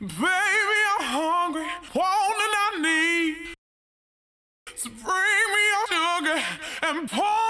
Baby, I'm hungry, wanting I need. So bring me your sugar and pour.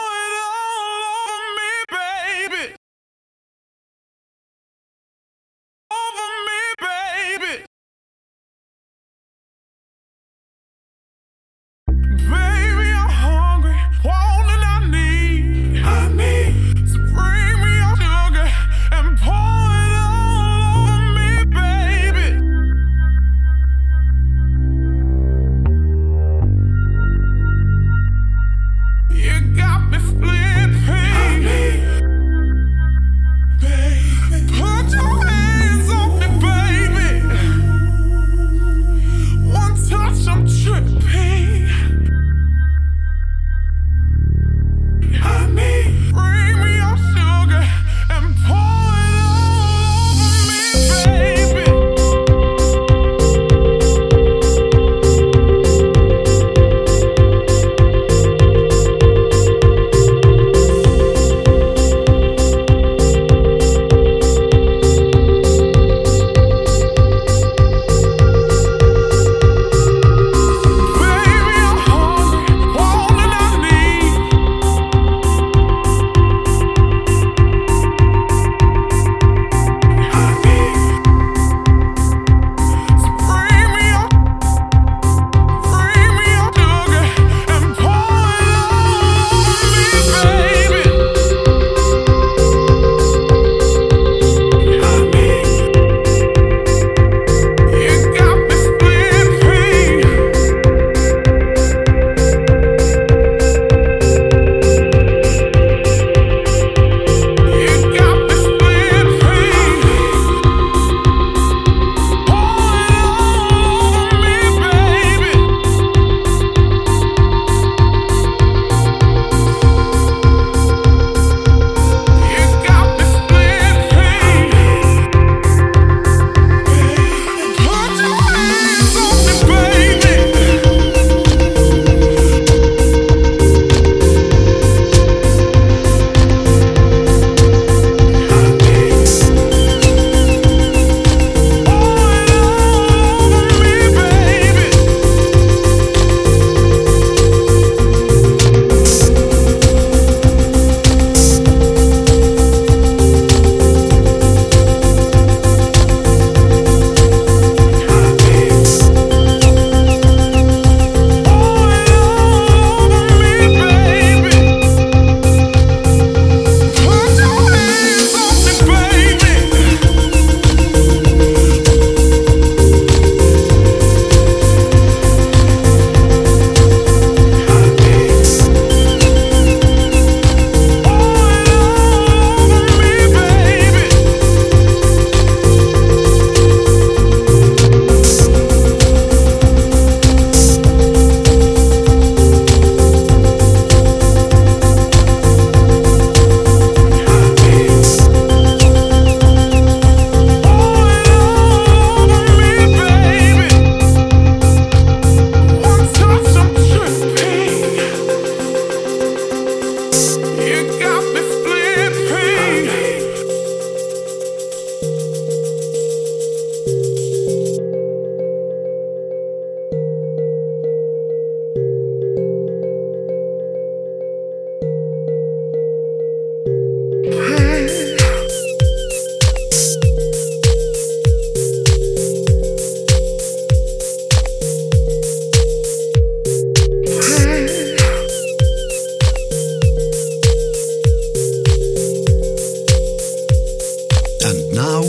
And now,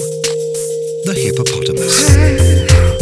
the hippopotamus.